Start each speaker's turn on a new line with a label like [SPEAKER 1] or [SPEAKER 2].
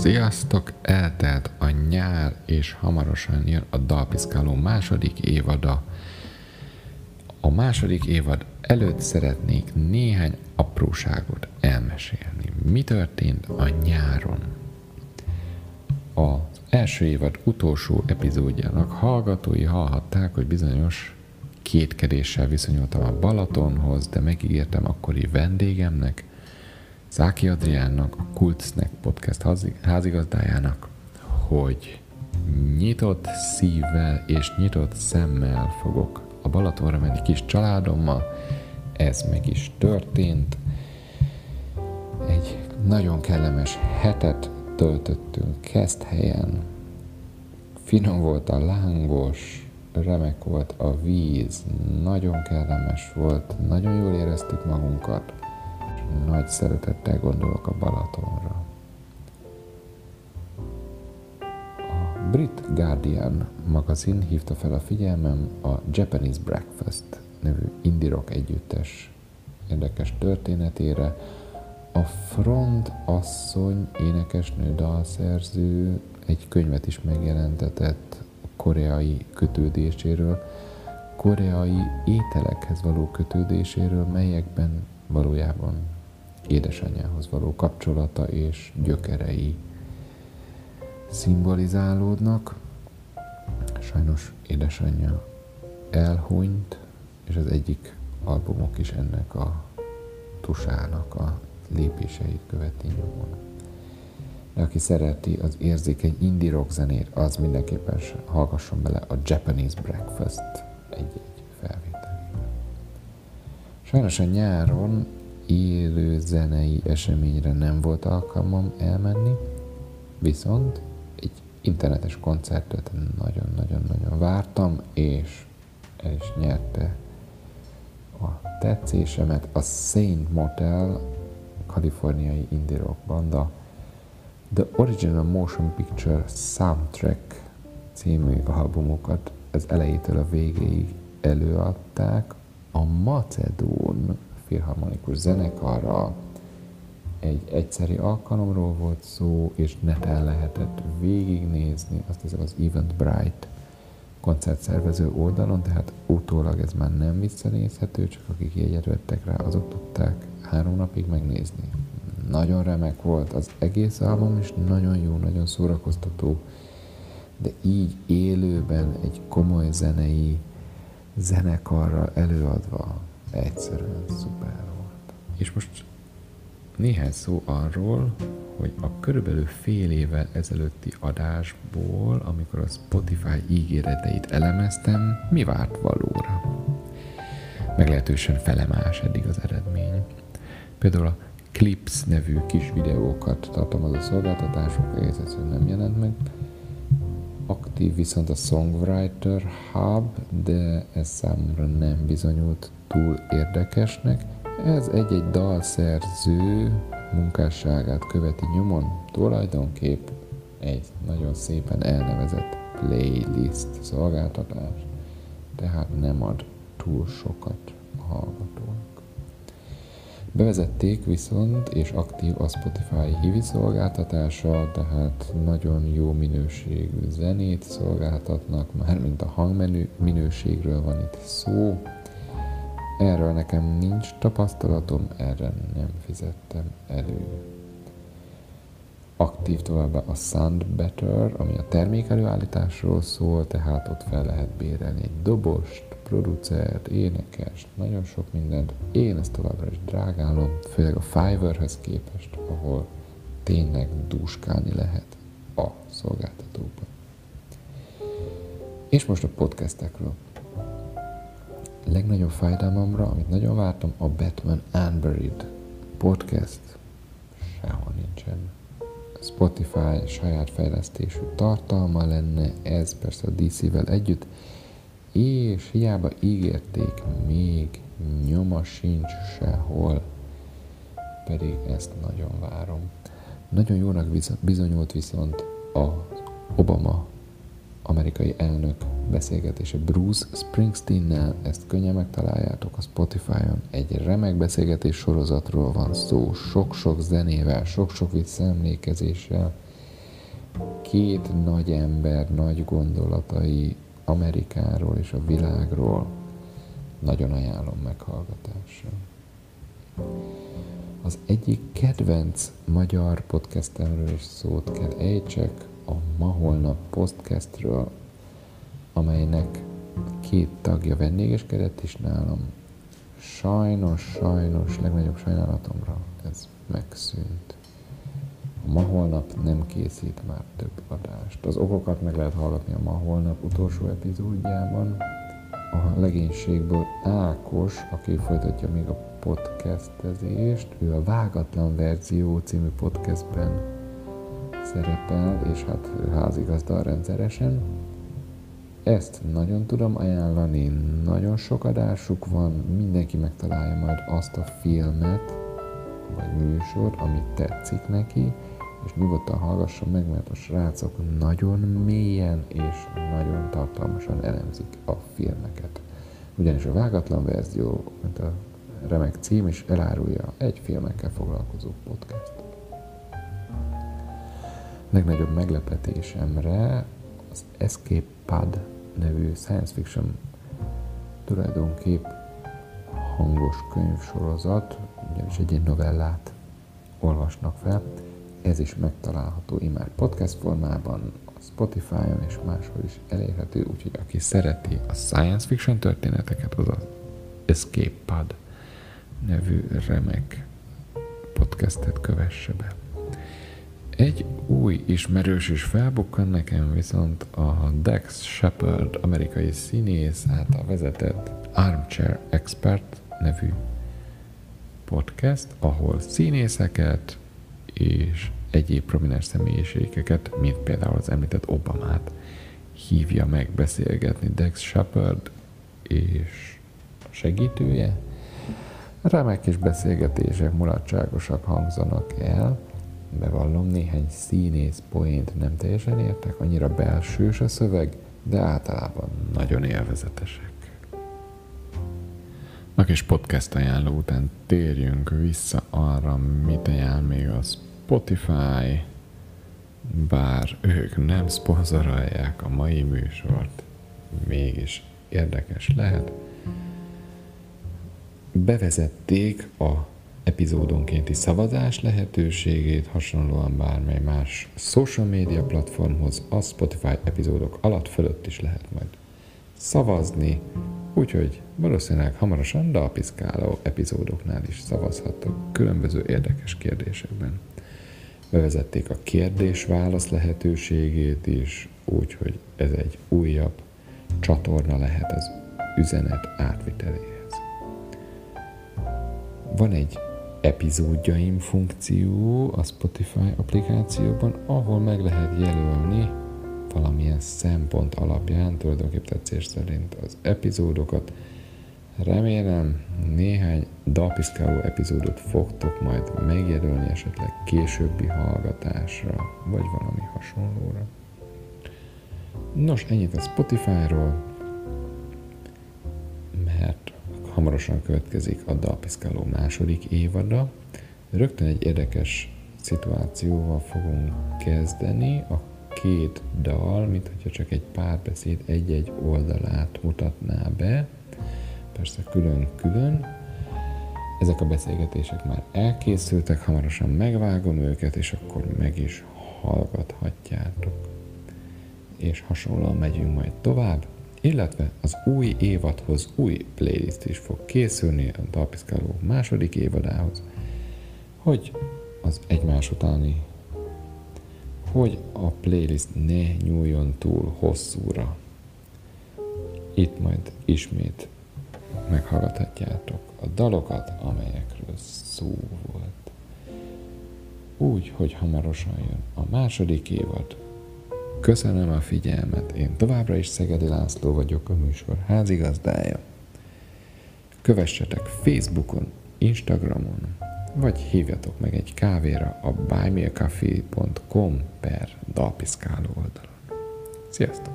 [SPEAKER 1] Sziasztok! Eltelt a nyár, és hamarosan jön a Dalpiszkáló második évada. A második évad előtt szeretnék néhány apróságot elmesélni. Mi történt a nyáron? Az első évad utolsó epizódjának hallgatói hallhatták, hogy bizonyos kétkedéssel viszonyultam a Balatonhoz, de megígértem akkori vendégemnek, Záki Adriánnak, a Kult Snack Podcast házigazdájának, hogy nyitott szívvel és nyitott szemmel fogok a Balatonra menni kis családommal. Ez meg is történt. Egy nagyon kellemes hetet töltöttünk Keszthelyen. Finom volt a lángos, remek volt a víz, nagyon kellemes volt, nagyon jól éreztük magunkat nagy szeretettel gondolok a Balatonra. A Brit Guardian magazin hívta fel a figyelmem a Japanese Breakfast nevű indie rock együttes érdekes történetére. A front asszony, énekesnő, dalszerző egy könyvet is megjelentetett koreai kötődéséről, koreai ételekhez való kötődéséről, melyekben valójában édesanyjához való kapcsolata és gyökerei szimbolizálódnak. Sajnos édesanyja elhunyt, és az egyik albumok is ennek a tusának a lépéseit követi nyomon. De aki szereti az érzékeny indie rock zenét, az mindenképpen hallgasson bele a Japanese Breakfast egy-egy felvételére. Sajnos a nyáron élő zenei eseményre nem volt alkalmam elmenni, viszont egy internetes koncertet nagyon-nagyon-nagyon vártam, és el is nyerte a tetszésemet. A Saint Motel, kaliforniai indie rock banda, The Original Motion Picture Soundtrack című albumokat az elejétől a végéig előadták. A Macedón filharmonikus zenekarra. Egy egyszeri alkalomról volt szó, és neten lehetett végignézni, azt hiszem az Eventbrite koncertszervező oldalon, tehát utólag ez már nem visszanézhető, csak akik jegyet vettek rá, azok tudták három napig megnézni. Nagyon remek volt az egész album, és nagyon jó, nagyon szórakoztató, de így élőben egy komoly zenei zenekarral előadva egyszerűen szuper volt. És most néhány szó arról, hogy a körülbelül fél évvel ezelőtti adásból, amikor a Spotify ígéreteit elemeztem, mi várt valóra. Meglehetősen felemás eddig az eredmény. Például a Clips nevű kis videókat tartalmazó szolgáltatások egész nem jelent meg. Aktív viszont a Songwriter Hub, de ez számomra nem bizonyult túl érdekesnek. Ez egy-egy dalszerző munkásságát követi nyomon, tulajdonképp egy nagyon szépen elnevezett playlist szolgáltatás, tehát nem ad túl sokat a hallgatónak. Bevezették viszont, és aktív a Spotify hivi szolgáltatása, tehát nagyon jó minőségű zenét szolgáltatnak, mármint a hangmenü minőségről van itt szó, Erről nekem nincs tapasztalatom, erre nem fizettem elő. Aktív továbbá a Sound Better, ami a termékelőállításról szól, tehát ott fel lehet bérelni egy dobost, producert, énekest, nagyon sok mindent. Én ezt továbbra is drágálom, főleg a Fiverrhez képest, ahol tényleg dúskálni lehet a szolgáltatóban. És most a podcastekről legnagyobb fájdalmamra, amit nagyon vártam, a Batman Unburied podcast sehol nincsen. Spotify saját fejlesztésű tartalma lenne, ez persze a DC-vel együtt, és hiába ígérték, még nyoma sincs sehol, pedig ezt nagyon várom. Nagyon jónak bizonyult viszont a Obama amerikai elnök beszélgetése Bruce Springsteen-nel, ezt könnyen megtaláljátok a Spotify-on. Egy remek beszélgetés sorozatról van szó, sok-sok zenével, sok-sok visszaemlékezéssel, két nagy ember nagy gondolatai Amerikáról és a világról nagyon ajánlom meghallgatásra. Az egyik kedvenc magyar podcastemről is szót kell ejtsek, a Ma Holnap podcastről, amelynek két tagja vendégeskedett is nálam. Sajnos, sajnos, legnagyobb sajnálatomra ez megszűnt. Ma Holnap nem készít már több adást. Az okokat meg lehet hallgatni a Ma Holnap utolsó epizódjában. A legénységből Ákos, aki folytatja még a podcastezést, ő a Vágatlan Verzió című podcastben szerepel, és hát házigazda rendszeresen. Ezt nagyon tudom ajánlani, nagyon sok adásuk van, mindenki megtalálja majd azt a filmet, vagy műsor, amit tetszik neki, és nyugodtan hallgasson meg, mert a srácok nagyon mélyen és nagyon tartalmasan elemzik a filmeket. Ugyanis a vágatlan verzió, mint a remek cím is elárulja egy filmekkel foglalkozó podcast. Legnagyobb meglepetésemre az Escape Pod nevű science fiction tulajdonképp hangos könyvsorozat, ugyanis egy novellát olvasnak fel. Ez is megtalálható imád podcast formában, a Spotify-on és máshol is elérhető, úgyhogy aki szereti a science fiction történeteket, az az Escape Pod nevű remek podcastet kövesse be. Egy új ismerős is felbukkan nekem, viszont a Dex Shepard, amerikai színész által vezetett Armchair Expert nevű podcast, ahol színészeket és egyéb prominens személyiségeket, mint például az említett Obamát, hívja meg beszélgetni Dex Shepard és segítője. Remek és beszélgetések mulatságosak hangzanak el, Bevallom, néhány színész poént nem teljesen értek, annyira belsős a szöveg, de általában nagyon élvezetesek. Na kis podcast ajánló után térjünk vissza arra, mit ajánl még a Spotify, bár ők nem szponzorálják a mai műsort, mégis érdekes lehet. Bevezették a epizódonkénti szavazás lehetőségét, hasonlóan bármely más social media platformhoz, a Spotify epizódok alatt fölött is lehet majd szavazni, úgyhogy valószínűleg hamarosan dalpiszkáló epizódoknál is szavazhatok különböző érdekes kérdésekben. Bevezették a kérdés-válasz lehetőségét is, úgyhogy ez egy újabb csatorna lehet az üzenet átviteléhez. Van egy epizódjaim funkció a Spotify applikációban, ahol meg lehet jelölni valamilyen szempont alapján, tulajdonképpen tetszés szerint az epizódokat. Remélem néhány dalpiszkáló epizódot fogtok majd megjelölni esetleg későbbi hallgatásra, vagy valami hasonlóra. Nos, ennyit a Spotify-ról, mert hamarosan következik a Dalpiszkáló második évada. Rögtön egy érdekes szituációval fogunk kezdeni. A két dal, mint hogyha csak egy párbeszéd egy-egy oldalát mutatná be, persze külön-külön. Ezek a beszélgetések már elkészültek, hamarosan megvágom őket, és akkor meg is hallgathatjátok. És hasonlóan megyünk majd tovább illetve az új évadhoz új playlist is fog készülni a Dalpiszkáló második évadához, hogy az egymás utáni, hogy a playlist ne nyúljon túl hosszúra. Itt majd ismét meghallgathatjátok a dalokat, amelyekről szó volt. Úgy, hogy hamarosan jön a második évad, Köszönöm a figyelmet, én továbbra is Szegedi László vagyok, a műsor házigazdája. Kövessetek Facebookon, Instagramon, vagy hívjatok meg egy kávéra a buymeacoffee.com per dalpiszkáló oldalon. Sziasztok!